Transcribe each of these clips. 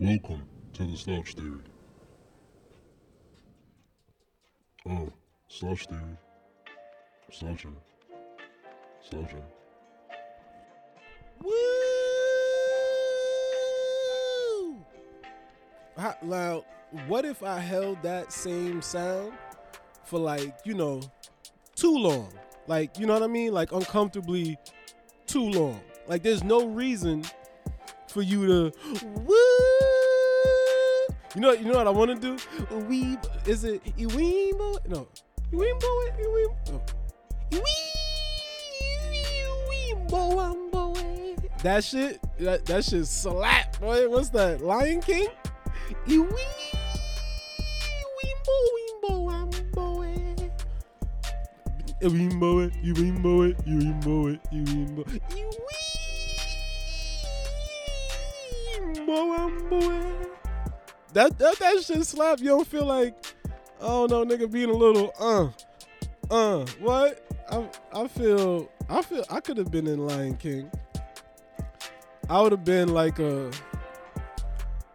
Welcome to the Slouch Theory. Oh, Slouch Theory. Slouching. Slouching. Woo! How, now, what if I held that same sound for like, you know, too long? Like, you know what I mean? Like uncomfortably too long. Like there's no reason for you to woo. You know, you know what I want to do? We is it Iwimbo? No, Iwimbo, Iwimbo. Iwimbo, eh. That shit, that that shit slap, boy. What's that? Lion King? Iwimbo, Wimbo, Wambo, Iwimbo, Iwimbo, Iwimbo, eh. Eh. Iwimbo, Iwimbo, That that that shit slap. You don't feel like, oh no, nigga, being a little uh, uh, what? I I feel I feel I could have been in Lion King. I would have been like a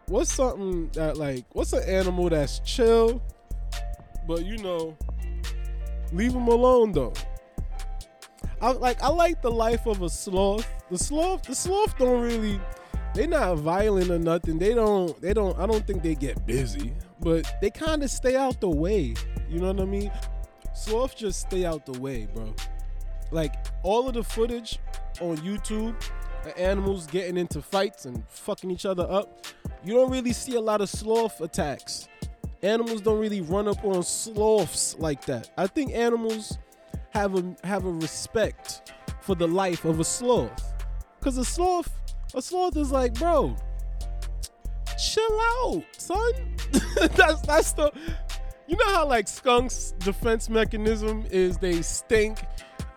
what's something that like what's an animal that's chill, but you know, leave them alone though. I like I like the life of a sloth. The sloth, the sloth don't really they not violent or nothing. They don't they don't I don't think they get busy, but they kind of stay out the way. You know what I mean? Sloth just stay out the way, bro. Like all of the footage on YouTube of animals getting into fights and fucking each other up, you don't really see a lot of sloth attacks. Animals don't really run up on sloths like that. I think animals have a have a respect for the life of a sloth. Cause a sloth, a sloth is like, bro, chill out, son. that's that's the you know how like skunks defense mechanism is they stink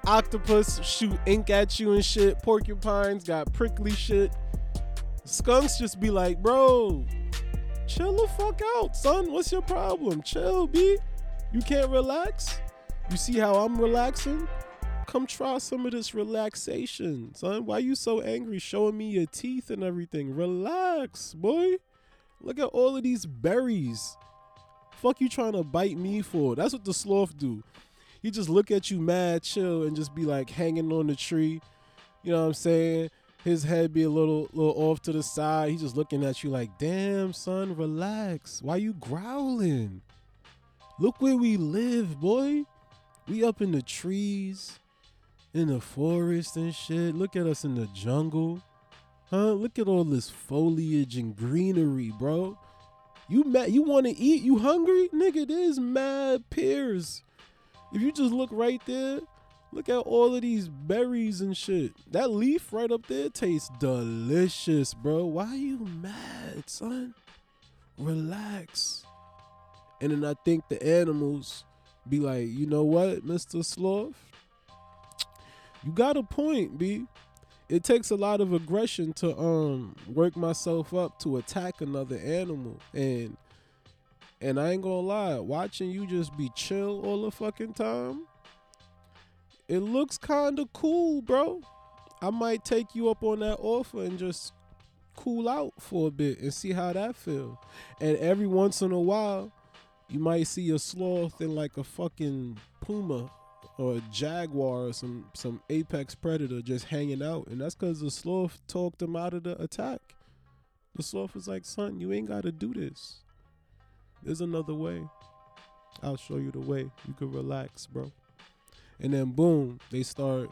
octopus shoot ink at you and shit porcupines got prickly shit. Skunks just be like bro chill the fuck out son. What's your problem? Chill b. You can't relax? You see how i'm relaxing come try some of this relaxation son why you so angry showing me your teeth and everything relax boy look at all of these berries fuck you trying to bite me for? That's what the sloth do. He just look at you mad chill and just be like hanging on the tree. You know what I'm saying? His head be a little little off to the side. He just looking at you like, damn son, relax. Why you growling? Look where we live, boy. We up in the trees, in the forest and shit. Look at us in the jungle. Huh? Look at all this foliage and greenery, bro. You mad? You want to eat? You hungry, nigga? There's mad pears. If you just look right there, look at all of these berries and shit. That leaf right up there tastes delicious, bro. Why are you mad, son? Relax. And then I think the animals be like, you know what, Mr. Sloth? You got a point, B it takes a lot of aggression to um work myself up to attack another animal and and I ain't gonna lie, watching you just be chill all the fucking time, it looks kind of cool, bro. I might take you up on that offer and just cool out for a bit and see how that feel. And every once in a while, you might see a sloth in like a fucking puma or a jaguar or some some apex predator just hanging out, and that's because the sloth talked him out of the attack. The sloth was like, "Son, you ain't got to do this. There's another way. I'll show you the way. You can relax, bro." And then boom, they start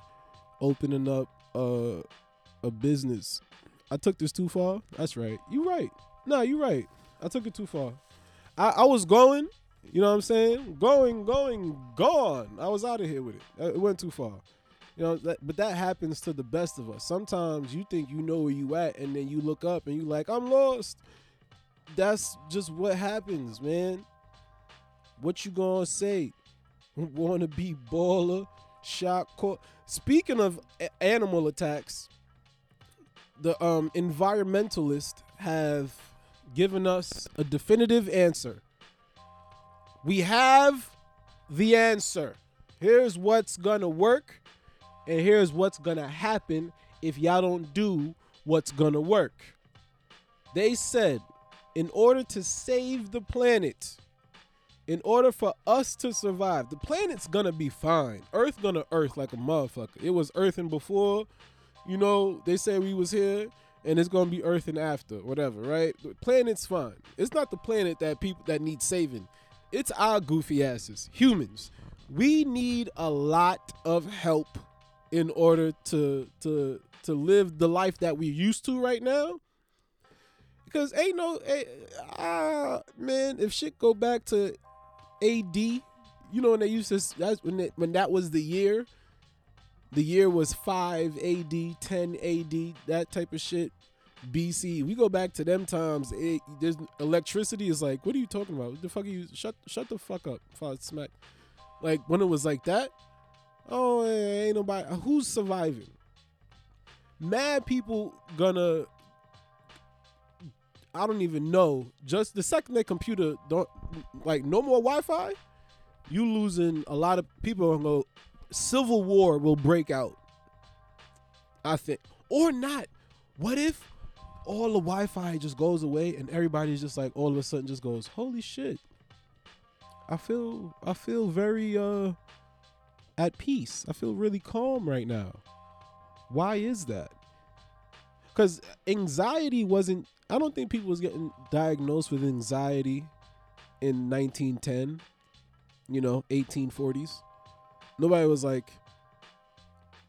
opening up uh, a business. I took this too far. That's right. You right. No, you right. I took it too far. I, I was going you know what I'm saying? Going, going, gone. I was out of here with it. It went too far. You know, that, but that happens to the best of us. Sometimes you think you know where you at, and then you look up and you like, I'm lost. That's just what happens, man. What you gonna say? Want to be baller, shot? Speaking of animal attacks, the um, environmentalists have given us a definitive answer we have the answer. Here's what's gonna work, and here's what's gonna happen if y'all don't do what's gonna work. They said in order to save the planet, in order for us to survive, the planet's gonna be fine. Earth gonna earth like a motherfucker. It was earthing before, you know, they say we was here, and it's gonna be earthing after, whatever, right? The planet's fine. It's not the planet that people that need saving. It's our goofy asses, humans. We need a lot of help in order to to to live the life that we're used to right now. Because ain't no, eh, ah, man, if shit go back to AD, you know when they used to, that's when they, when that was the year. The year was five AD, ten AD, that type of shit. BC. We go back to them times. It, there's electricity is like, what are you talking about? What the fuck are you? Shut shut the fuck up. I smack. Like when it was like that. Oh, eh, eh, ain't nobody. Uh, who's surviving? Mad people gonna. I don't even know. Just the second their computer don't like no more Wi-Fi, you losing a lot of people. Go, civil war will break out. I think, or not. What if all the Wi-Fi just goes away and everybody's just like all of a sudden just goes, holy shit. I feel I feel very uh at peace. I feel really calm right now. Why is that? Cuz anxiety wasn't I don't think people was getting diagnosed with anxiety in 1910, you know, 1840s. Nobody was like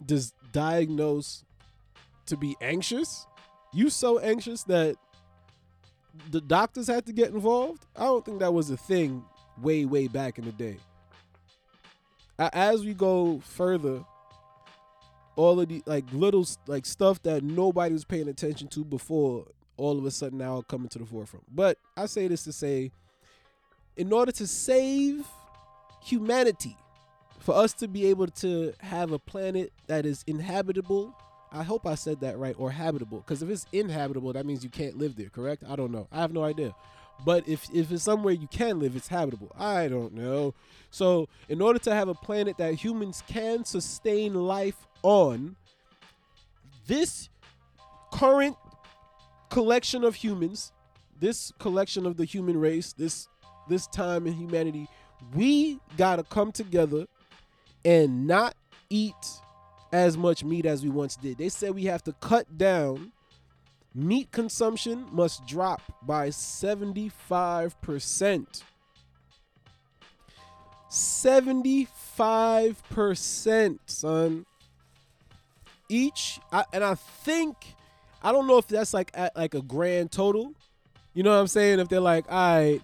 just diagnosed to be anxious you so anxious that the doctors had to get involved. I don't think that was a thing way way back in the day. As we go further, all of the like little like stuff that nobody was paying attention to before, all of a sudden now coming to the forefront. But I say this to say, in order to save humanity, for us to be able to have a planet that is inhabitable I hope I said that right, or habitable. Because if it's inhabitable, that means you can't live there, correct? I don't know. I have no idea. But if, if it's somewhere you can live, it's habitable. I don't know. So, in order to have a planet that humans can sustain life on, this current collection of humans, this collection of the human race, this this time in humanity, we gotta come together and not eat as much meat as we once did. They said we have to cut down. Meat consumption must drop by 75%. 75%, son. Each, I, and I think, I don't know if that's like at like a grand total. You know what I'm saying? If they're like, all right,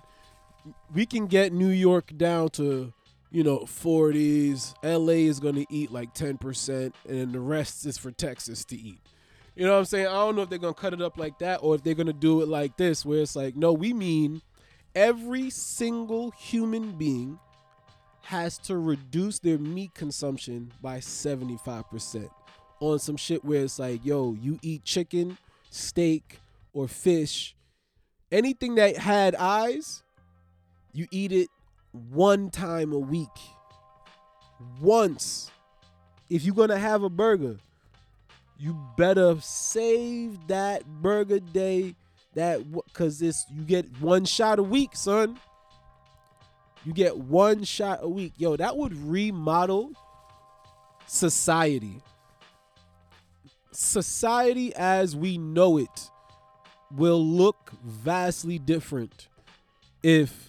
we can get New York down to you know, 40s. LA is going to eat like 10%, and the rest is for Texas to eat. You know what I'm saying? I don't know if they're going to cut it up like that or if they're going to do it like this, where it's like, no, we mean every single human being has to reduce their meat consumption by 75% on some shit where it's like, yo, you eat chicken, steak, or fish, anything that had eyes, you eat it one time a week. Once. If you're going to have a burger, you better save that burger day that cuz this you get one shot a week, son. You get one shot a week. Yo, that would remodel society. Society as we know it will look vastly different if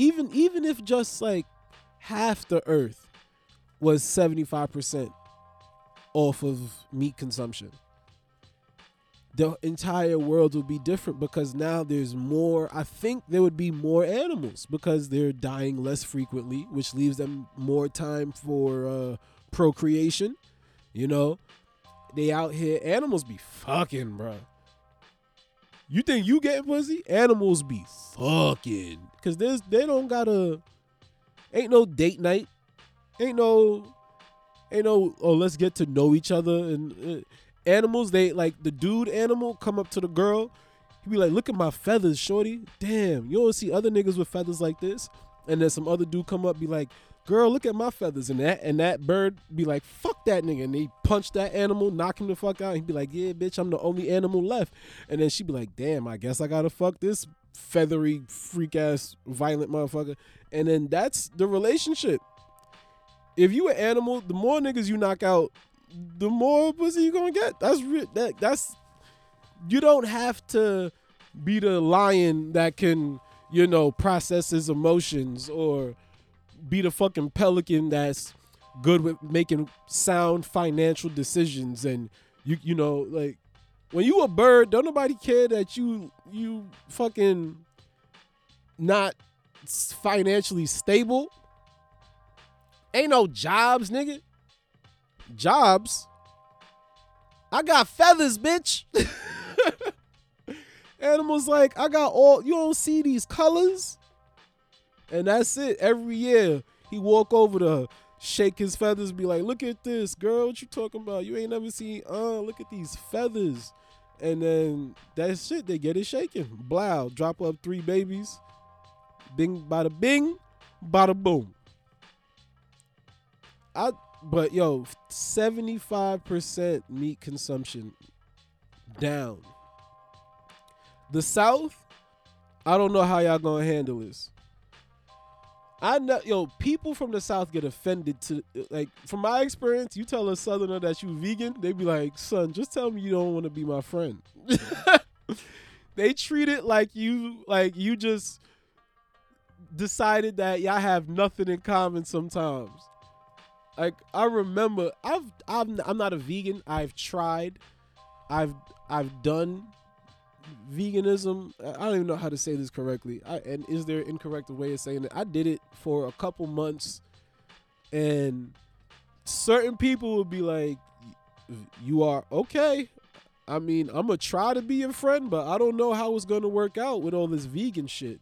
even even if just like half the earth was 75% off of meat consumption the entire world would be different because now there's more i think there would be more animals because they're dying less frequently which leaves them more time for uh, procreation you know? They out here animals be fucking bro you think you getting pussy? Animals be fucking. Cause there's they don't gotta ain't no date night. Ain't no ain't no oh let's get to know each other and uh, animals they like the dude animal come up to the girl he be like look at my feathers shorty damn you don't see other niggas with feathers like this and then some other dude come up be like girl, look at my feathers, and that and that bird be like, fuck that nigga, and he punch that animal, knock him the fuck out. He'd be like, yeah, bitch, I'm the only animal left, and then she'd be like, damn, I guess I gotta fuck this feathery freak ass violent motherfucker, and then that's the relationship. If you an animal, the more niggas you knock out, the more pussy you gonna get. That's re- that that's you don't have to be the lion that can you know process his emotions or be the fucking pelican that's good with making sound financial decisions. And you you know like when you a bird don't nobody care that you you fucking not financially stable. Ain't no jobs nigga. Jobs. I got feathers bitch. Animals like i got all you don't see these colors and that's it. Every year he walk over to her, shake his feathers, be like, "Look at this, girl. What you talking about? You ain't never seen. Uh, look at these feathers." And then that's shit. They get it shaking. Blow. Drop up three babies. Bing, bada bing, bada boom. I but yo, seventy five percent meat consumption down. The South, I don't know how y'all gonna handle this. I know, yo, people from the South get offended to like. From my experience, you tell a Southerner that you vegan, they be like, "Son, just tell me you don't want to be my friend." they treat it like you, like you just decided that y'all have nothing in common. Sometimes, like I remember, I've, I'm, I'm not a vegan. I've tried, I've, I've done veganism i don't even know how to say this correctly. I, and is there an incorrect way of saying it? I did it for a couple months and certain people would be like you are okay. I mean i'm gonna try to be your friend but i don't know how it's gonna work out with all this vegan shit.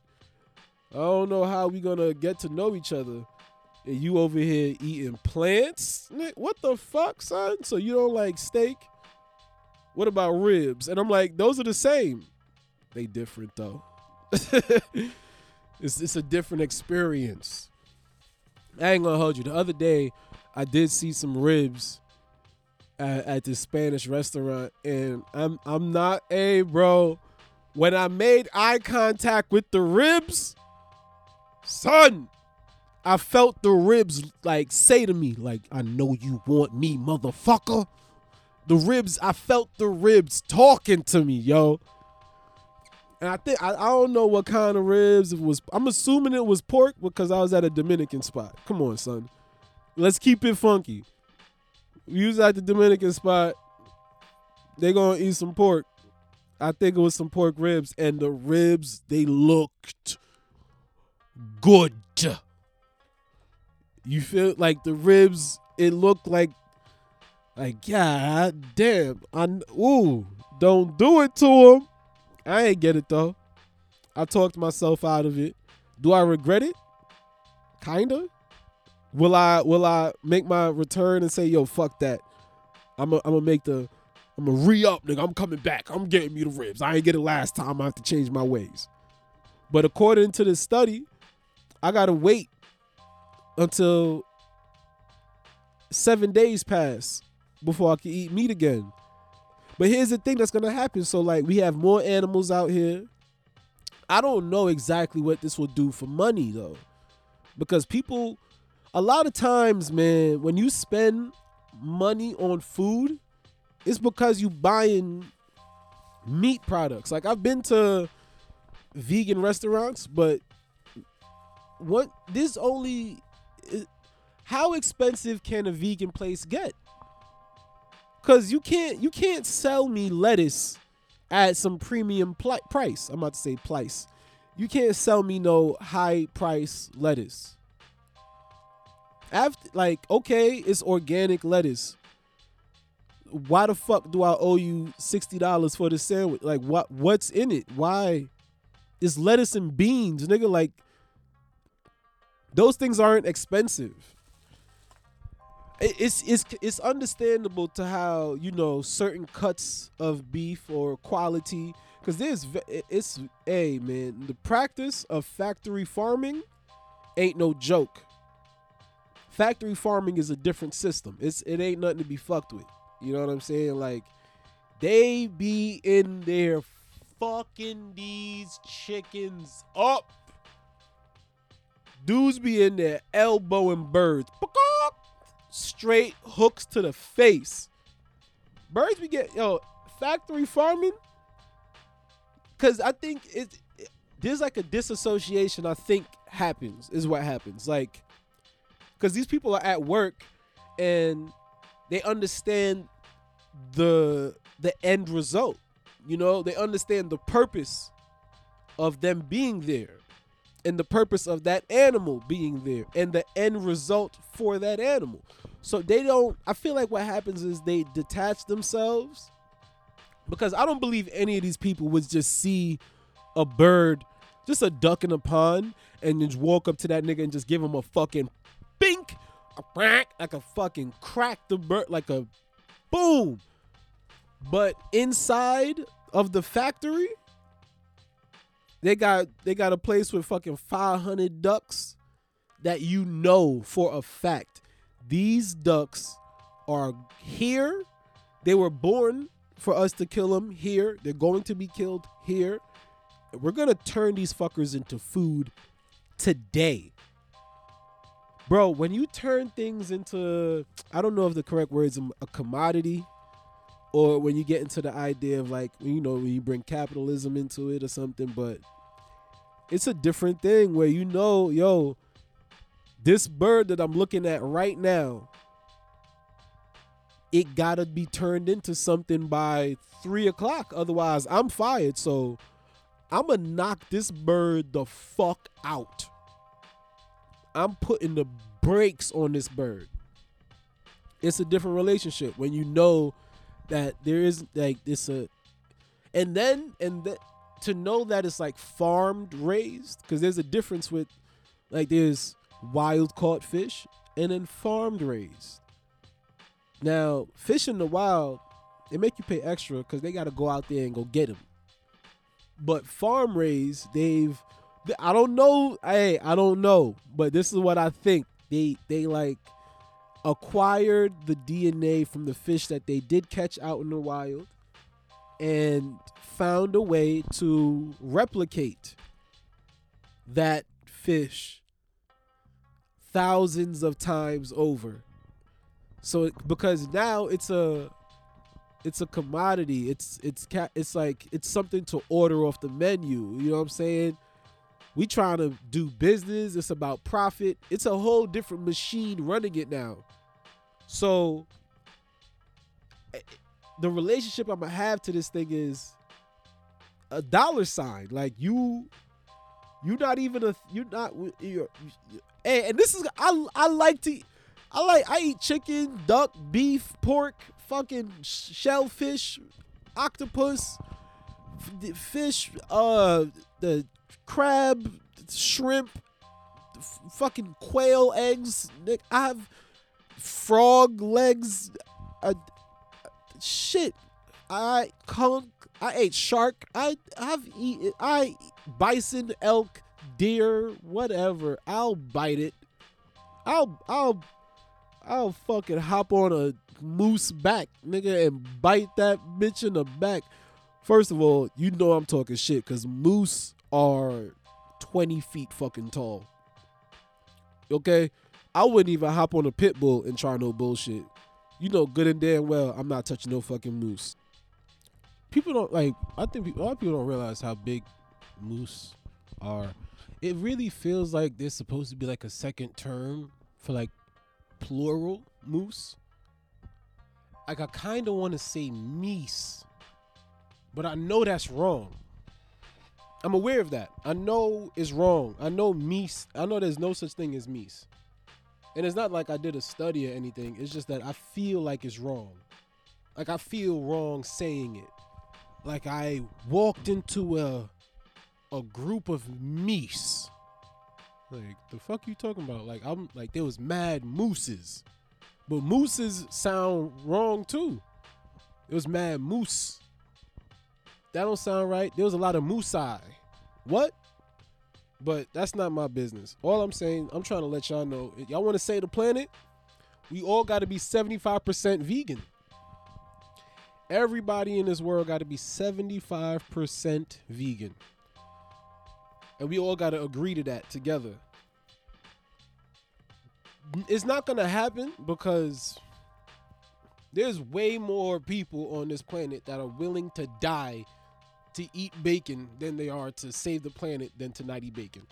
I don't know how we gonna get to know each other. And you over here eating plants? What the fuck son? So you don't like steak what about ribs? And I'm like, those are the same. They different though. it's it's a different experience. I ain't gonna hold you. The other day, I did see some ribs at, at this Spanish restaurant, and I'm I'm not a bro. When I made eye contact with the ribs, son, I felt the ribs like say to me, like, I know you want me, motherfucker the ribs i felt the ribs talking to me yo. And i think I, I don't know what kind of ribs it was. I'm assuming it was pork because i was at a dominican spot. Come on son. Let's keep it funky. We was at the dominican spot. They gonna eat some pork. I think it was some pork ribs and the ribs they looked good. You feel like the ribs it looked like like, God damn. I, ooh, don't do it to him. I ain't get it though. I talked myself out of it. Do I regret it? Kinda. Will I will I make my return and say, yo, fuck that. I'm gonna make the I'm gonna re up, nigga. I'm coming back. I'm getting me the ribs. I ain't get it last time. I have to change my ways. But according to this study, I gotta wait until seven days pass before I can eat meat again. But here's the thing that's gonna happen. So like we have more animals out here. I don't know exactly what this will do for money though. Because people a lot of times, man, when you spend money on food, it's because you buying meat products. Like I've been to vegan restaurants, but what this only how expensive can a vegan place get? Cause you can't you can't sell me lettuce at some premium pl- price. I'm about to say price. You can't sell me no high price lettuce. After like okay, it's organic lettuce. Why the fuck do I owe you sixty dollars for this sandwich? Like what what's in it? Why? It's lettuce and beans, nigga. Like those things aren't expensive it's it's it's understandable to how you know certain cuts of beef or quality because there's it's a man the practice of factory farming ain't no joke Factory farming is a different system. It's it ain't nothing to be fucked with. You know what I'm saying? Like they be in there fucking these chickens up. Dudes be in there elbowing birds. Straight hooks to the face. Birds be get yo, factory farming. Cause I think it, it there's like a disassociation I think happens, is what happens. Like because these people are at work and they understand the the end result. You know, they understand the purpose of them being there and the purpose of that animal being there and the end result for that animal. So they don't I feel like what happens is they detach themselves because I don't believe any of these people would just see a bird, just a duck in a pond and just walk up to that nigga and just give him a fucking bink, a crack, like a fucking crack the bird, like a boom. But inside of the factory, they got they got a place with fucking 500 ducks that you know for a fact these ducks are here. They were born for us to kill them here. They're going to be killed here. We're gonna turn these fuckers into food today bro when you turn things into i don't know if the correct word is um, a commodity or when you get into the idea of like you know when you bring capitalism into it or something but it's a different thing where you know yo this bird that i'm looking at right now it gotta be turned into something by three o'clock. Otherwise i'm fired. So i'm gonna knock this bird the fuck out. I'm putting the brakes on this bird. It's a different relationship when you know that there is like this a, and then and then to know that it's like farmed raised because there's a difference with like there's wild caught fish and then farmed raised. Now, fish in the wild, they make you pay extra because they got to go out there and go get them. But farm raised, they've I don't know. Hey, I don't know, but this is what I think. They they like acquired the DNA from the fish that they did catch out in the wild and found a way to replicate that fish thousands of times over. So because now it's a it's a commodity. It's it's it's like it's something to order off the menu. You know what I'm saying? We trying to do business. It's about profit. It's a whole different machine running it now. So eh, the relationship I'm gonna have to this thing is a dollar sign. Like you, you're not even a you're not you're, and, and this is I I like to I like I eat chicken, duck, beef, pork, fucking shellfish, octopus, fish, uh, the crab, shrimp, fucking quail eggs. I have frog legs. Uh, shit. I conk. I ate shark. I have eaten. I bison, elk, deer, whatever. I'll bite it. I'll I'll I'll fucking hop on a moose back, nigga, and bite that bitch in the back. First of all, you know I'm talking shit because moose are 20 feet fucking tall. Okay? I wouldn't even hop on a pit bull and try no bullshit. You know good and damn well I'm not touching no fucking moose. People don't like I think people, a lot of people don't realize how big moose are. It really feels like there's supposed to be like a second term for like plural moose. Like I kind of want to say meese, but I know that's wrong. I'm aware of that. I know it's wrong. I know meese. I know there's no such thing as meese. And it's not like I did a study or anything. It's just that I feel like it's wrong. Like I feel wrong saying it. Like I walked into a a group of meese. Like the fuck you talking about? Like I'm like there was mad mooses. But mooses sound wrong too. It was mad moose. That don't sound right. There was a lot of moosei. What? But that's not my business. All I'm saying, I'm trying to let y'all know. Y'all want to save the planet, we all got to be 75% vegan. Everybody in this world got to be 75% vegan. And we all got to agree to that together. It's not going to happen because there's way more people on this planet that are willing to die to eat bacon than they are to save the planet than to not eat bacon.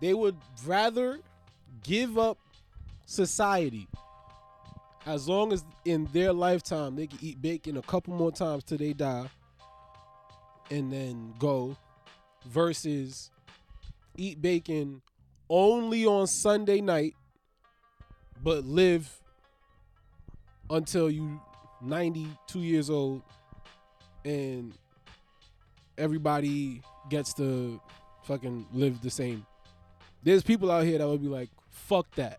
They would rather give up society as long as in their lifetime they can eat bacon a couple more times till they die and then go versus eat bacon only on Sunday night but live until you 92 years old and everybody gets to fucking live the same. There's people out here that would be like, fuck that.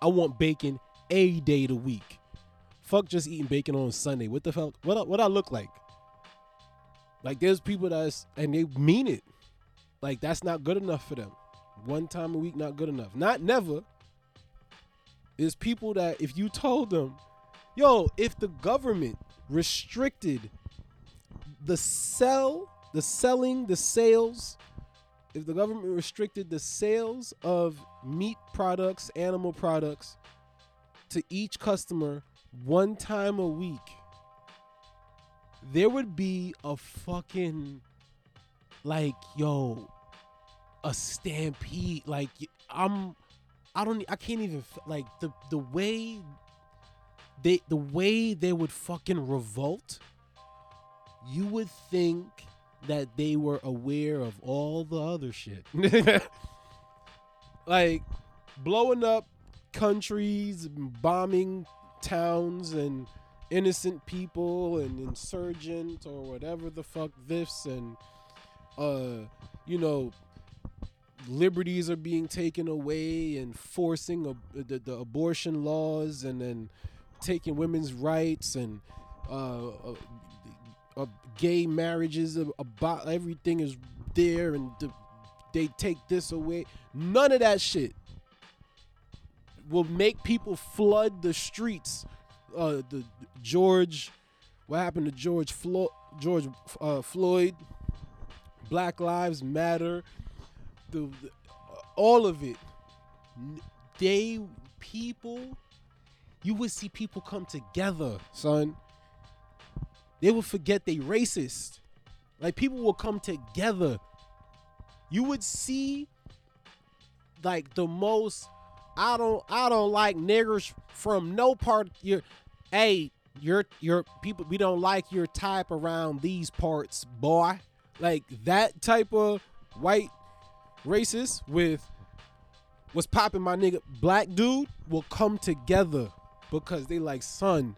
I want bacon a day of the week. Fuck just eating bacon on Sunday. What the fuck? What what I look like? Like there's people that's and they mean it. Like that's not good enough for them. One time a week not good enough. Not never. There's people that if you told them, yo, if the government restricted the sell, the selling, the sales, if the government restricted the sales of meat products, animal products to each customer one time a week, there would be a fucking like yo a stampede like i'm i don't i can't even like the the way they the way they would fucking revolt you would think that they were aware of all the other shit. like blowing up countries, bombing towns and innocent people and insurgent or whatever the fuck this and uh you know liberties are being taken away and forcing a, the, the abortion laws and then taking women's rights and uh, uh, uh, gay marriages, about everything is there, and the, they take this away. None of that shit will make people flood the streets. Uh, the George, what happened to George Floyd? George uh, Floyd, Black Lives Matter, the, the all of it. They people, you would see people come together, son they would forget they racist. Like people will come together. You would see like the most I don't I don't like niggers from no part your hey your your people we don't like your type around these parts boy like that type of white racist with what's popping my nigga black dude will come together because they like son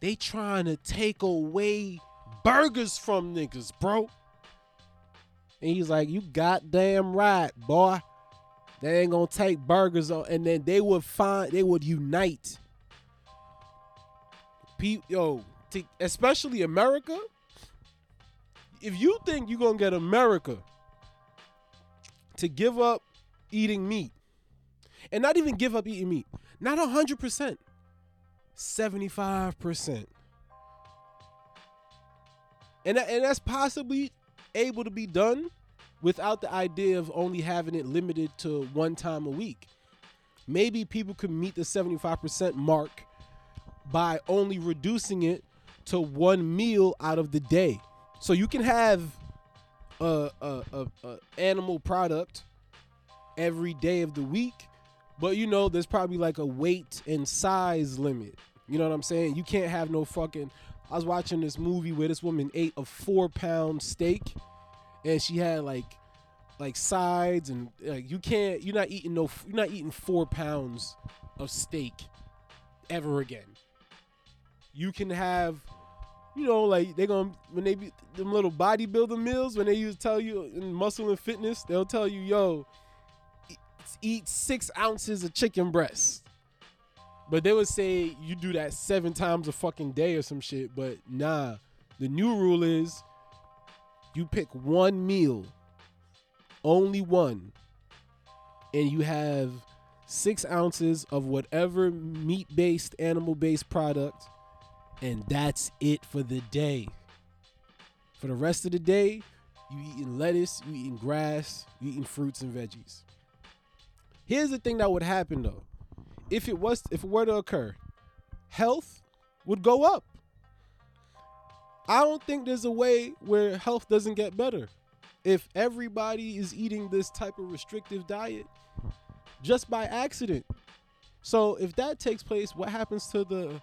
they trying to take away burgers from niggas, bro. And he's like, you goddamn right, boy. They ain't gonna take burgers on, and then they would find they would unite. Pe- yo, especially America. If you think you're gonna get America to give up eating meat, and not even give up eating meat, not hundred percent, 75%. And, and that's possibly able to be done without the idea of only having it limited to one time a week. Maybe people could meet the 75% mark by only reducing it to one meal out of the day. So you can have a, a, a, a animal product every day of the week, but you know there's probably like a weight and size limit. You know what I'm saying? You can't have no fucking. I was watching this movie where this woman ate a four pound steak, and she had like, like sides and like you can't. You're not eating no. You're not eating four pounds of steak ever again. You can have, you know, like they gonna when they be them little bodybuilder meals when they use tell you in muscle and fitness they'll tell you yo eat six ounces of chicken breast but they would say you do that seven times a fucking day or some shit. But nah, the new rule is you pick one meal only one, and you have six ounces of whatever meat based, animal based product, and that's it for the day. For the rest of the day, you eating lettuce, you eating grass, you eating fruits and veggies. Here's the thing that would happen though. If it was if it were to occur, health would go up. I don't think there's a way where health doesn't get better. If everybody is eating this type of restrictive diet just by accident. So if that takes place, what happens to the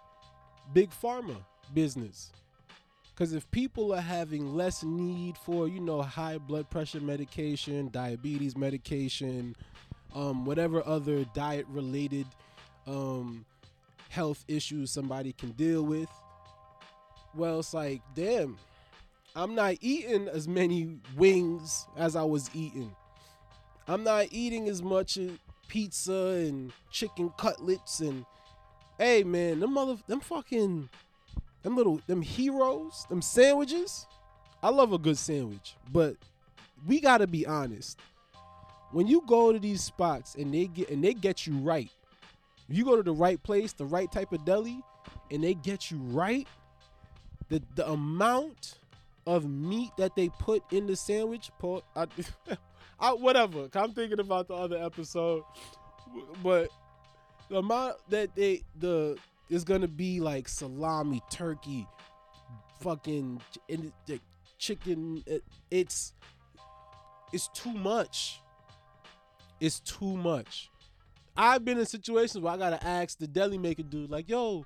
big pharma business? Because if people are having less need for, you know, high blood pressure medication, diabetes medication, um, whatever other diet related um, health issues somebody can deal with, well, it's like, damn, I'm not eating as many wings as I was eating. I'm not eating as much pizza and chicken cutlets and hey man, them mother them fucking them little them heroes, them sandwiches. I love a good sandwich, but we gotta be honest. When you go to these spots and they get and they get you right, you go to the right place, the right type of deli, and they get you right, the the amount of meat that they put in the sandwich, I, I, whatever. I'm thinking about the other episode, but the amount that they the is gonna be like salami, turkey, fucking and the chicken. It, it's it's too much. It's too much. I've been in situations where I gotta ask the deli maker dude, like, "Yo,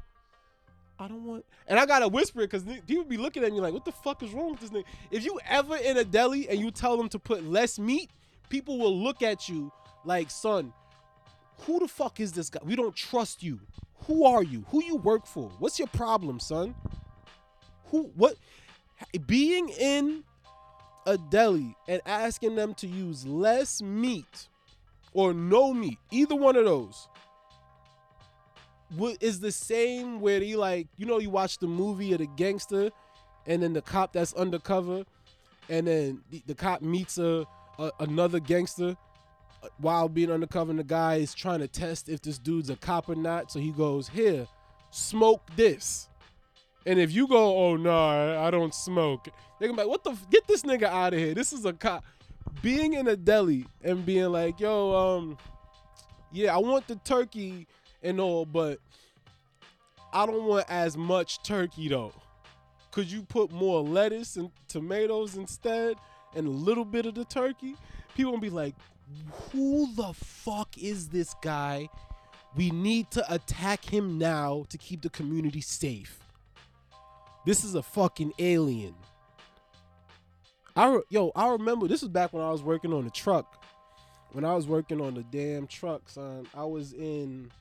I don't want," and I gotta whisper it because people be looking at me like, "What the fuck is wrong with this thing?" If you ever in a deli and you tell them to put less meat, people will look at you like, "Son, who the fuck is this guy? We don't trust you. Who are you? Who you work for? What's your problem, son? Who? What? Being in a deli and asking them to use less meat or no meat, either one of those, is the same where he like, you know, you watch the movie of the gangster, and then the cop that's undercover, and then the, the cop meets a, a another gangster while being undercover, and the guy is trying to test if this dude's a cop or not. So he goes, "Here, smoke this." And if you go, "Oh no, I, I don't smoke," they're gonna be like, "What the? F- get this nigga out of here! This is a cop." Being in a deli and being like, "Yo, um, yeah, I want the turkey and all, but I don't want as much turkey though. Could you put more lettuce and tomatoes instead, and a little bit of the turkey?" People gonna be like, who the fuck is this guy? We need to attack him now to keep the community safe. This is a fucking alien. I re- yo, I remember this was back when I was working on the truck. When I was working on the damn truck, son, I was in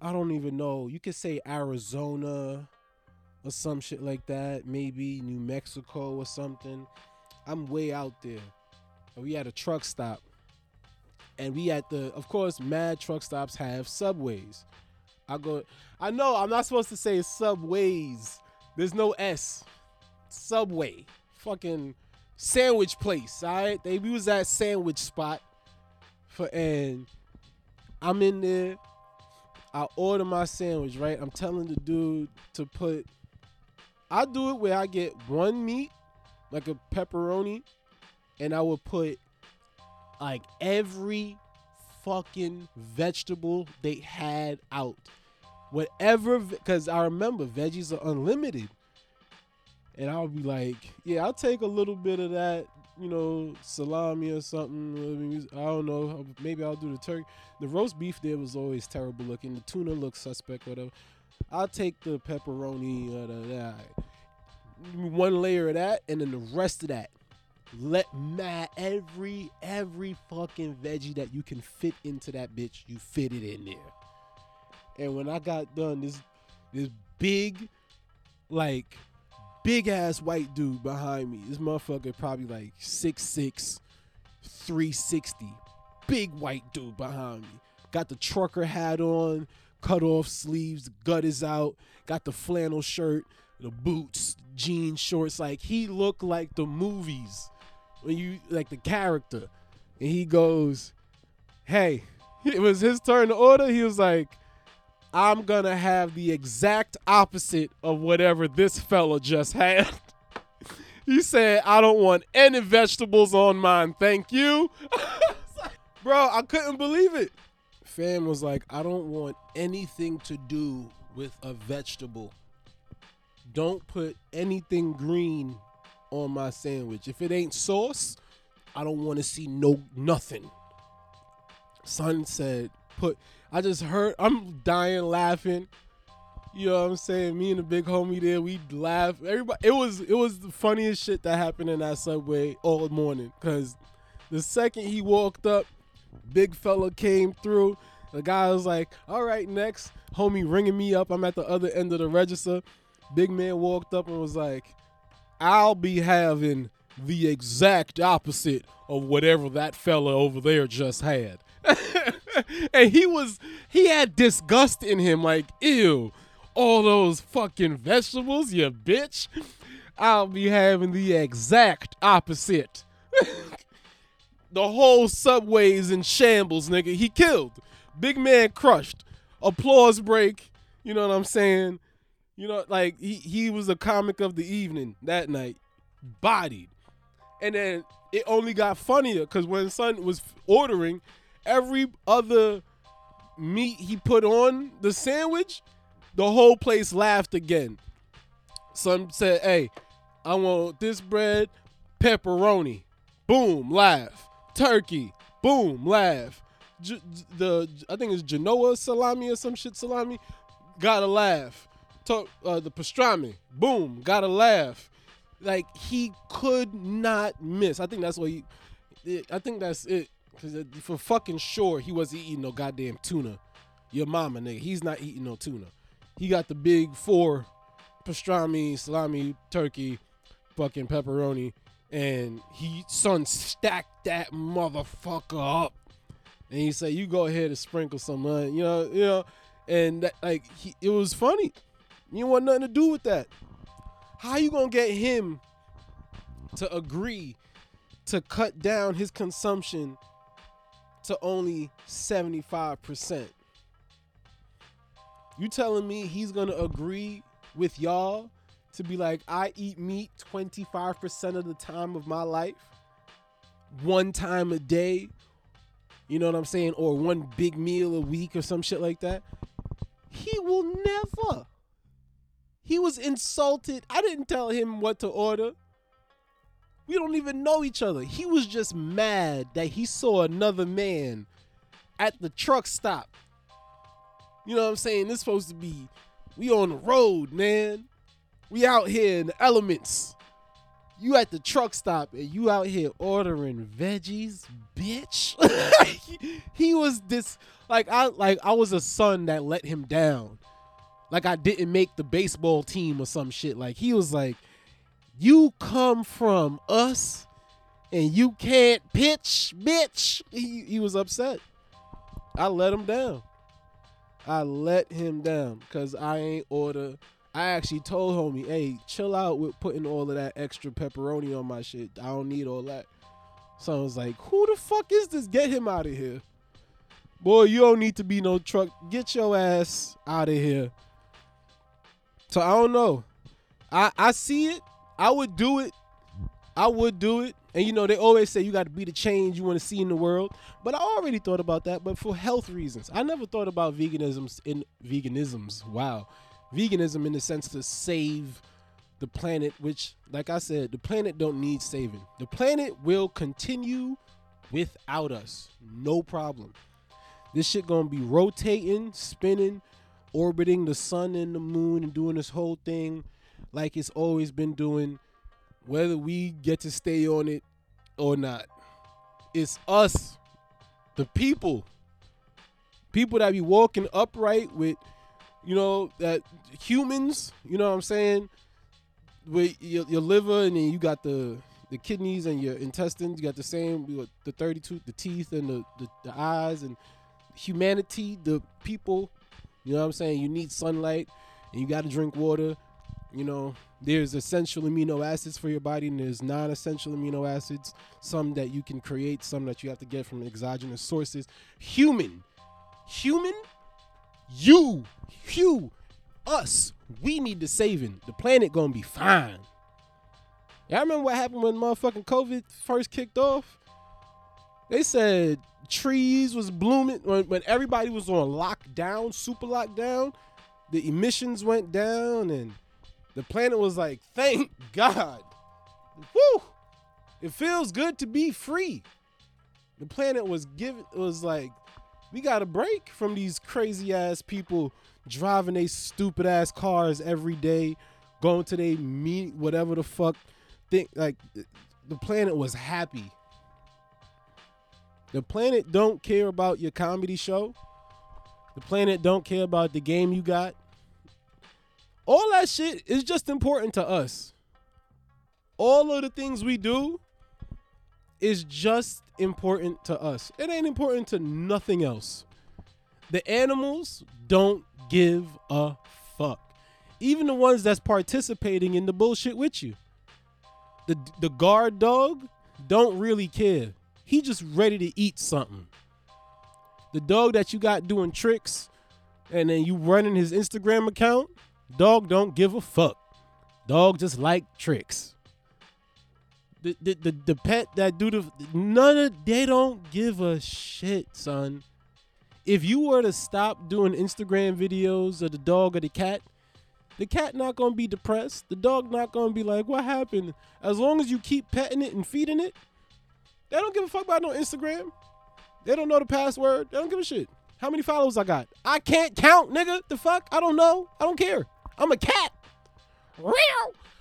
I don't even know. You could say Arizona or some shit like that, maybe New Mexico or something. I'm way out there. And we had a truck stop and we at the of course mad truck stops have subways. I go i know i'm not supposed to say subways. There's no s. Subway. Fucking sandwich place all right? They use that sandwich spot for and i'm in there. I order my sandwich right? I'm telling the dude to put i do it where i get one meat like a pepperoni and i will put like every fucking vegetable they had out. Whatever, because I remember veggies are unlimited. And I'll be like, yeah, I'll take a little bit of that, you know, salami or something. I don't know. Maybe I'll do the turkey. The roast beef there was always terrible looking. The tuna looked suspect, whatever. I'll take the pepperoni, uh, that. one layer of that, and then the rest of that let mad every every fucking veggie that you can fit into that bitch, you fit it in there. And when I got done, this this big, like big ass white dude behind me. This motherfucker probably like 6'6, 360. Big white dude behind me. Got the trucker hat on, cut off sleeves, gut is out, got the flannel shirt, the boots, jean shorts. Like he looked like the movies when you like the character. and he goes, "Hey, it was his turn to order." He was like, "I'm gonna have the exact opposite of whatever this fella just had." he said, "I don't want any vegetables on mine, thank you." Bro, I couldn't believe it. Fam was like, "I don't want anything to do with a vegetable. Don't put anything green on my sandwich. If it ain't sauce, I don't want to see no nothing. Son said, put I just heard I'm dying laughing. You know what I'm saying? Me and the big homie there, we laugh. Everybody it was it was the funniest shit that happened in that subway all morning. Cause the second he walked up, big fella came through. The guy was like, all right, next. Homie ringing me up. I'm at the other end of the register. Big man walked up and was like, I'll be having the exact opposite of whatever that fella over there just had. and he was, he had disgust in him, like, ew, all those fucking vegetables, you bitch. I'll be having the exact opposite. the whole subway's in shambles, nigga. He killed. Big man crushed. Applause break. You know what I'm saying? You know, like he, he was a comic of the evening that night. Bodied. And then it only got funnier because when son was ordering, every other meat he put on the sandwich, the whole place laughed again. Son said, Hey, I want this bread, pepperoni. Boom, laugh. Turkey. Boom, laugh. J- the I think it's Genoa salami or some shit salami. Gotta laugh. To, uh, the pastrami. Boom, gotta laugh. Like he could not miss. I think that's what he. I think that's it. Cause for fucking sure he wasn't eating no goddamn tuna. Your mama nigga, he's not eating no tuna. He got the big four pastrami, salami, turkey, fucking pepperoni, and he son stacked that motherfucker up and he said, "You go ahead and sprinkle some money, you know, you know." And that, like, he, it was funny. You want nothing to do with that. How you gonna get him to agree to cut down his consumption to only seventy five percent? You telling me he's gonna agree with y'all to be like, I eat meat 25% of the time of my life, one time a day, you know what I'm saying, or one big meal a week or some shit like that, he will never. He was insulted. I didn't tell him what to order. We don't even know each other. He was just mad that he saw another man at the truck stop. You know what I'm saying? This supposed to be we on the road, man. We out here in the elements you at the truck stop and you out here ordering veggies, bitch. he, was this like I like I was a son that let him down. Like I didn't make the baseball team or some shit. Like he was like, "You come from us and you can't pitch, bitch." He he was upset. I let him down. I let him down because I ain't order I actually told homie, hey, chill out with putting all of that extra pepperoni on my shit. I don't need all that. So I was like, who the fuck is this? Get him out of here. Boy, you don't need to be no truck. Get your ass out of here. So I don't know. I I see it. I would do it. I would do it. And you know, they always say you got to be the change you want to see in the world. But I already thought about that, but for health reasons. I never thought about veganisms in veganisms. Wow veganism in the sense to save the planet which like i said the planet don't need saving the planet will continue without us no problem this shit gonna be rotating spinning orbiting the sun and the moon and doing this whole thing like it's always been doing whether we get to stay on it or not. It's us the people. People that be walking upright with you know that humans you know what i'm saying? With your, your liver and then you got the the kidneys and your intestines you got the same the 32 the teeth and the, the, the eyes and humanity the people you know what i'm saying you need sunlight and you got to drink water You know, there's essential amino acids for your body, and there's non-essential amino acids. Some that you can create, some that you have to get from exogenous sources. Human, human, you, you, us. We need the saving. The planet gonna be fine. Y'all remember what happened when motherfucking COVID first kicked off? They said trees was blooming when, when everybody was on lockdown, super lockdown. The emissions went down and the planet was like, thank God. Woo! It feels good to be free. The planet was given was like, we got a break from these crazy ass people driving they stupid ass cars every day, going to they meet whatever the fuck think like the planet was happy. The planet don't care about your comedy show. The planet don't care about the game you got. All that shit is just important to us. All of the things we do is just important to us. It ain't important to nothing else. The animals don't give a fuck. Even the ones that's participating in the bullshit with you. The the guard dog don't really care. He just ready to eat something. The dog that you got doing tricks and then you running his Instagram account, dog don't give a fuck. Dog just like tricks. The, the, the, the pet that do the none of they don't give a shit, son. If you were to stop doing Instagram videos of the dog or the cat, the cat not gonna be depressed. The dog not gonna be like, what happened? As long as you keep petting it and feeding it, they don't give a fuck about no Instagram. They don't know the password. They don't give a shit. How many followers I got? I can't count, nigga. The fuck? I don't know. I don't care. I'm a cat. Real.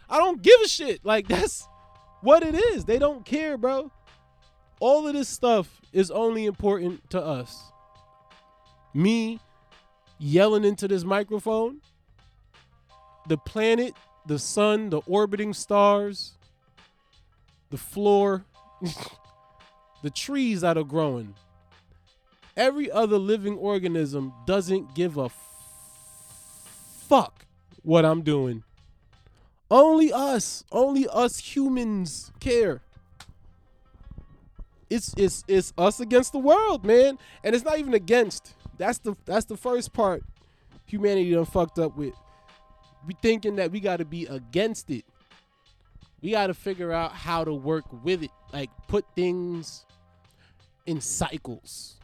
I don't give a shit. Like that's what it is. They don't care, bro. All of this stuff is only important to us. Me yelling into this microphone, the planet, the sun, the orbiting stars, the floor, the trees that are growing. Every other living organism doesn't give a fuck what I'm doing. Only us, only us humans care. It's it's it's us against the world, man. And it's not even against. That's the that's the first part humanity done fucked up with. We thinking that we gotta be against it. We gotta figure out how to work with it. Like put things in cycles.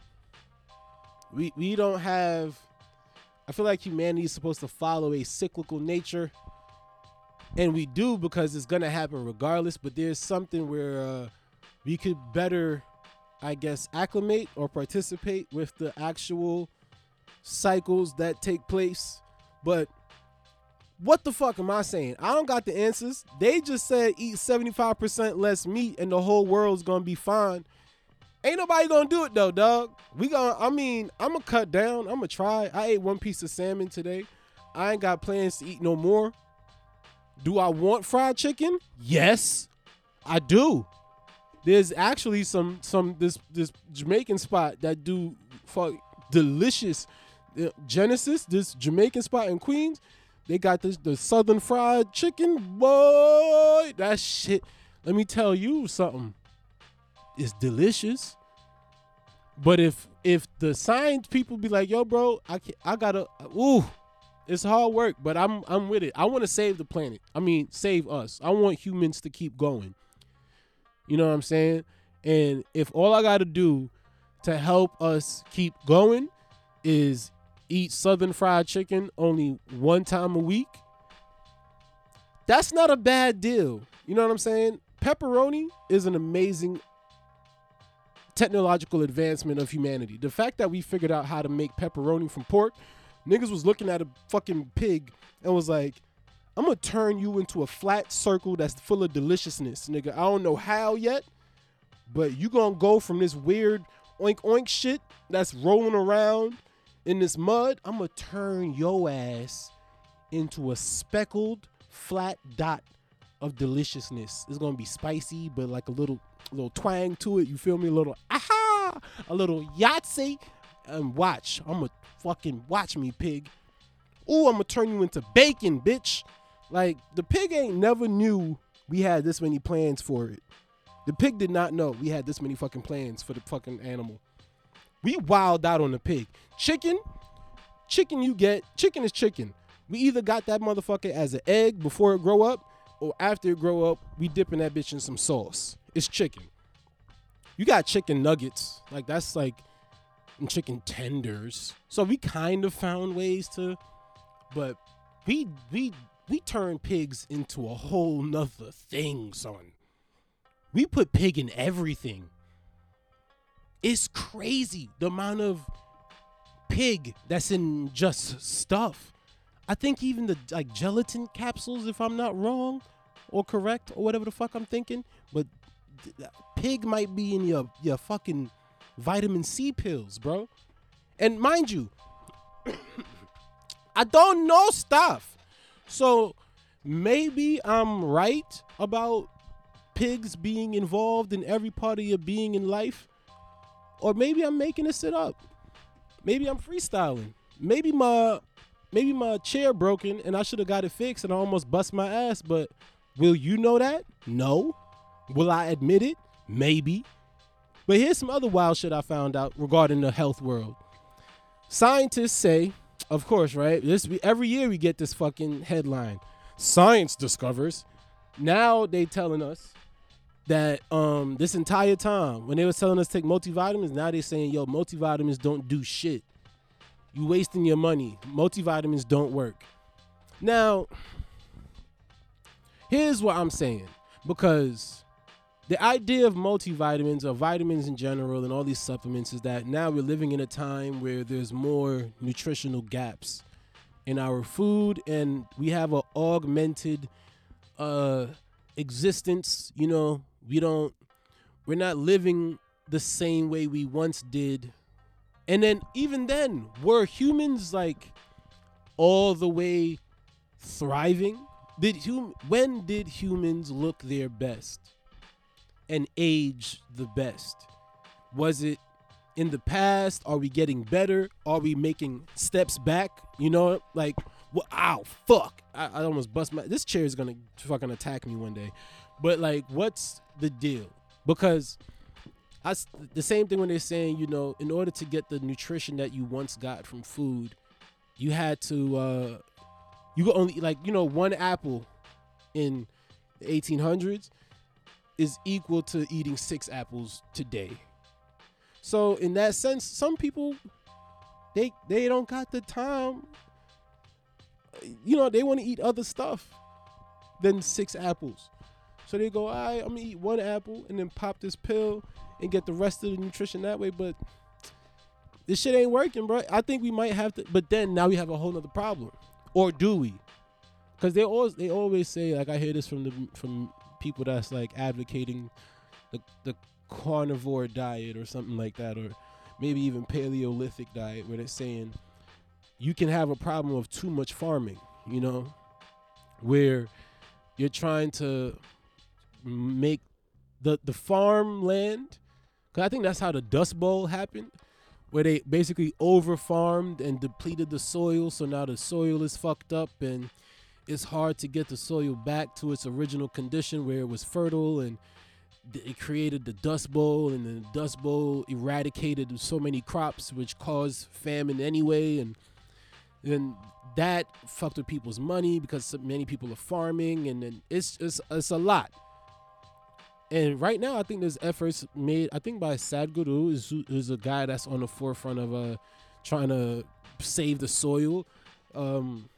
We we don't have I feel like humanity is supposed to follow a cyclical nature. And we do because it's gonna happen regardless, but there's something where uh, we could better, I guess, acclimate or participate with the actual cycles that take place. But what the fuck am I saying? I don't got the answers. They just said eat 75% less meat and the whole world's gonna be fine. Ain't nobody gonna do it though, dog. We gonna I mean, I'm gonna cut down. I'm gonna try. I ate one piece of salmon today. I ain't got plans to eat no more. Do I want fried chicken? Yes, I do. There's actually some some this this Jamaican spot that do fuck delicious uh, Genesis. This Jamaican spot in Queens, they got this the Southern fried chicken. Boy, that shit. Let me tell you something. It's delicious. But if if the science people be like, yo, bro, I can, I gotta, ooh, it's hard work, but I'm I'm with it. I want to save the planet. I mean, save us. I want humans to keep going. You know what I'm saying? And if all I got to do to help us keep going is eat southern fried chicken only one time a week, that's not a bad deal. You know what I'm saying? Pepperoni is an amazing technological advancement of humanity. The fact that we figured out how to make pepperoni from pork, niggas was looking at a fucking pig and was like, I'm gonna turn you into a flat circle that's full of deliciousness, nigga. I don't know how yet, but you gonna go from this weird oink oink shit that's rolling around in this mud. I'm gonna turn your ass into a speckled flat dot of deliciousness. It's gonna be spicy, but like a little little twang to it. You feel me? A little aha, a little Yahtzee. And watch, I'm gonna fucking watch me, pig. Ooh, I'm gonna turn you into bacon, bitch. Like the pig ain't never knew we had this many plans for it. The pig did not know we had this many fucking plans for the fucking animal. We wild out on the pig. Chicken, chicken you get, chicken is chicken. We either got that motherfucker as an egg before it grow up, or after it grow up, we dipping that bitch in some sauce. It's chicken. You got chicken nuggets, like that's like and chicken tenders. So we kind of found ways to, but we we we turn pigs into a whole nother thing, son. We put pig in everything. It's crazy the amount of pig that's in just stuff. I think even the like gelatin capsules, if I'm not wrong or correct or whatever the fuck I'm thinking, but pig might be in your your fucking vitamin C pills, bro. And mind you, I don't know stuff. So maybe I'm right about pigs being involved in every part of your being in life. Or maybe I'm making this shit up. Maybe I'm freestyling. Maybe my maybe my chair broken and I should have got it fixed and I almost bust my ass, but will you know that? No. Will I admit it? Maybe. But here's some other wild shit I found out regarding the health world. Scientists say, of course, right? This every year we get this fucking headline. Science discovers. Now they telling us that um this entire time when they was telling us take multivitamins, now they're saying, yo, multivitamins don't do shit. You wasting your money. Multivitamins don't work. Now, here's what I'm saying. Because the idea of multivitamins or vitamins in general and all these supplements is that now we're living in a time where there's more nutritional gaps in our food and we have an augmented uh existence you know we don't we're not living the same way we once did and then even then were humans like all the way thriving did hum- when did humans look their best and age the best? Was it in the past? Are we getting better? Are we making steps back? You know, like, well, ow, fuck. I, I almost bust my. This chair is gonna fucking attack me one day. But like, what's the deal? Because I, the same thing when they're saying, you know, in order to get the nutrition that you once got from food, you had to, uh you could only like, you know, one apple in the 1800s is equal to eating six apples today. So in that sense, some people they they don't got the time. You know, they want to eat other stuff than six apples. So they go, all right, I'm gonna eat one apple and then pop this pill and get the rest of the nutrition that way. But this shit ain't working, bro. I think we might have to, but then now we have a whole nother problem. Or do we? Because they always they always say, like I hear this from the from people that's like advocating the the carnivore diet or something like that, or maybe even Paleolithic diet, where they're saying you can have a problem of too much farming, you know, where you're trying to make the the farmland. Cause I think that's how the Dust Bowl happened, where they basically over farmed and depleted the soil, so now the soil is fucked up and it's hard to get the soil back to its original condition where it was fertile and it created the dust bowl and the dust bowl eradicated so many crops which caused famine anyway and then that fucked with people's money because many people are farming and then it's it's, it's a lot and right now i think there's efforts made i think by sadhguru is is a guy that's on the forefront of uh trying to save the soil um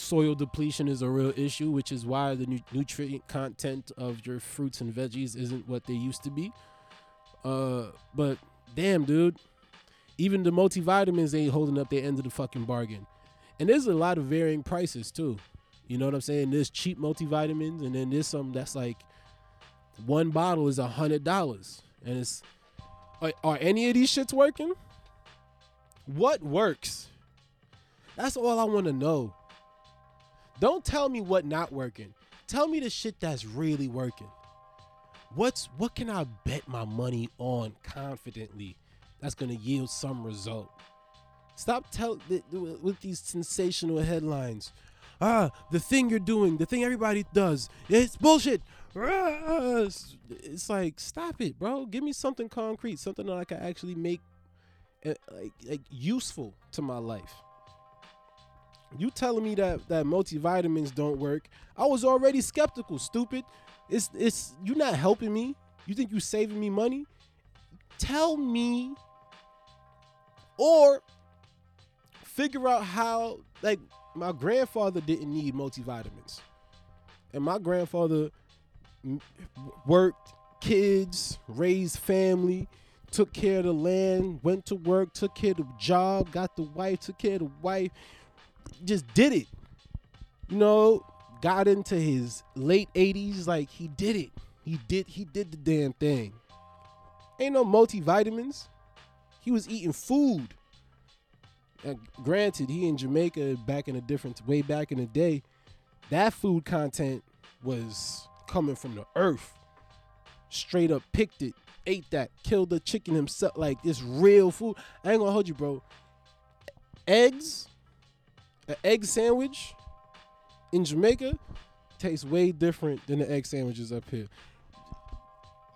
soil depletion is a real issue, which is why the nu- nutrient content of your fruits and veggies isn't what they used to be. Uh, but damn, dude, even the multivitamins ain't holding up their end of the fucking bargain. And there's a lot of varying prices too. You know what I'm saying? There's cheap multivitamins, and then there's some that's like one bottle is a hundred dollars, and it's are, are any of these shits working? What works? That's all I want to know. Don't tell me what not working. Tell me the shit that's really working. What's what can I bet my money on confidently that's gonna yield some result? Stop tell th- th- with these sensational headlines. ah, the thing you're doing, the thing everybody does, it's bullshit. It's it's like, stop it, bro. Give me something concrete, something that I can actually make uh, like, like useful to my life. You telling me that that multivitamins don't work? I was already skeptical. Stupid. It's it's you're not helping me. You think you're saving me money? Tell me, or figure out how. Like my grandfather didn't need multivitamins, and my grandfather worked, kids, raised family, took care of the land, went to work, took care of the job, got the wife, took care of the wife, just did it. You know, got into his late 80s, like he did it. He did he did the damn thing. Ain't no multivitamins. He was eating food. Uh, granted, he in Jamaica back in a different way back in the day, that food content was coming from the earth. Straight up picked it, ate that, killed the chicken himself. Like this real food. I ain't gonna hold you, bro. Eggs, an egg sandwich in Jamaica tastes way different than the egg sandwiches up here.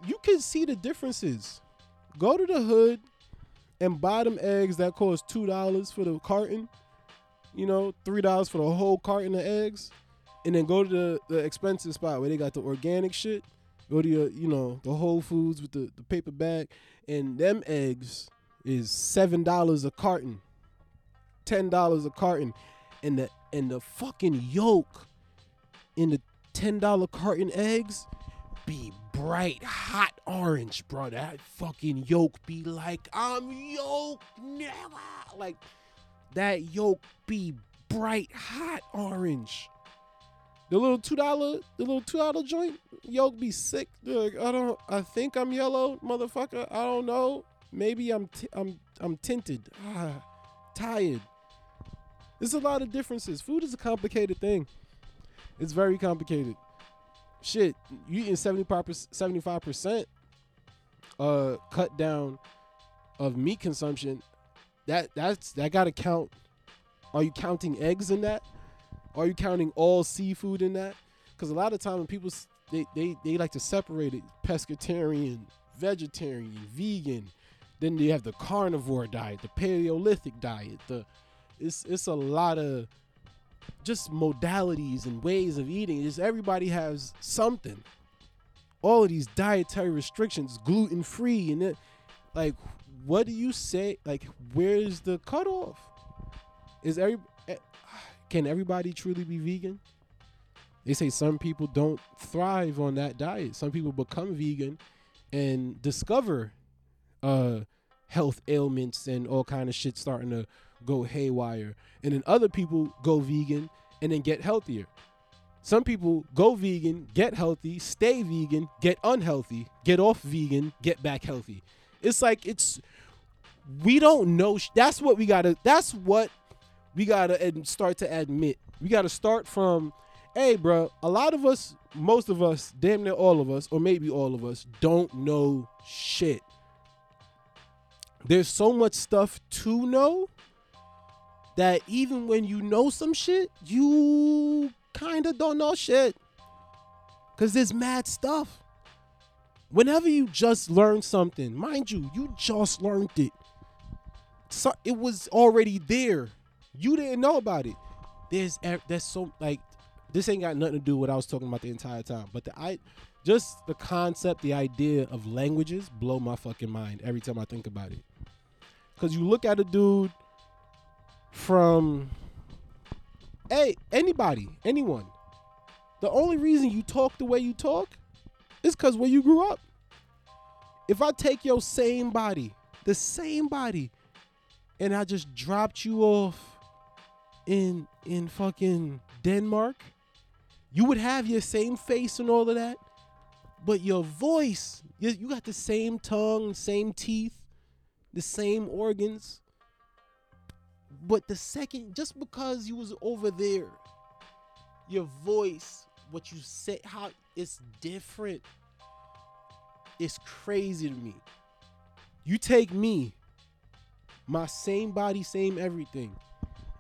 You can see the differences. Go to the hood and buy them eggs that cost two dollars for the carton. You know, three dollars for the whole carton of eggs, and then go to the, the expensive spot where they got the organic shit. Go to your, you know, the Whole Foods with the, the paper bag, and them eggs is seven dollars a carton, ten dollars a carton, and the and the fucking yolk in the ten dollar carton eggs be bright hot orange, bro. That fucking yolk be like I'm yolk, never Like that yolk be bright hot orange. The little two dollar, the little two dollar joint, yolk be sick. Like, I don't, I think I'm yellow, motherfucker. I don't know. Maybe I'm, t- I'm, I'm tinted. Ah, tired. There's a lot of differences. Food is a complicated thing. It's very complicated. Shit, you eating 75 percent uh cut down of meat consumption. That that's that gotta count. Are you counting eggs in that? Are you counting all seafood in that? Because a lot of time when people they, they they like to separate it pescatarian, vegetarian, vegan. Then you have the carnivore diet, the Paleolithic diet. The it's it's a lot of just modalities and ways of eating. Just everybody has something. All of these dietary restrictions, gluten free, and it, like, what do you say? Like, where's the cutoff? Is every can everybody truly be vegan? They say some people don't thrive on that diet. Some people become vegan and discover uh, health ailments and all kind of shit starting to go haywire. And then other people go vegan and then get healthier. Some people go vegan, get healthy, stay vegan, get unhealthy, get off vegan, get back healthy. It's like it's we don't know. That's what we gotta. That's what we gotta ad- start to admit. We gotta start from, hey, bro. A lot of us, most of us, damn near all of us, or maybe all of us, don't know shit. There's so much stuff to know that even when you know some shit, you kind of don't know shit. Because there's mad stuff. Whenever you just learn something, mind you, you just learned it. So it was already there. You didn't know about it. There's there's so like this ain't got nothing to do with what I was talking about the entire time. But the I just the concept, the idea of languages blow my fucking mind every time I think about it. Cause you look at a dude from hey anybody anyone the only reason you talk the way you talk is because where you grew up if i take your same body the same body and i just dropped you off in in fucking denmark you would have your same face and all of that but your voice you, you got the same tongue same teeth the same organs but the second, just because you was over there, your voice, what you say, how it's different. It's crazy to me. You take me, my same body, same everything,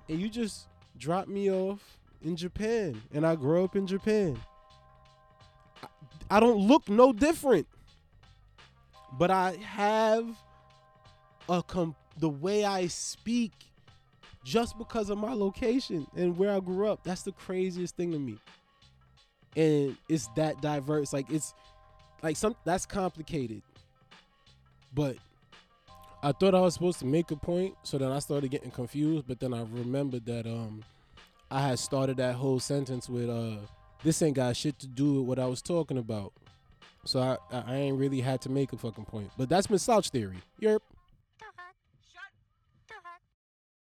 and you just drop me off in Japan and I grew up in Japan. I, I don't look no different. But I have a com- the way I speak just because of my location and where I grew up. That's the craziest thing to me. And it's that diverse. Like it's like some that's complicated. But I thought I was supposed to make a point, so then I started getting confused, but then I remembered that um I had started that whole sentence with uh this ain't got shit to do with what I was talking about. So I I ain't really had to make a fucking point. But that's my slouch theory. Yerp.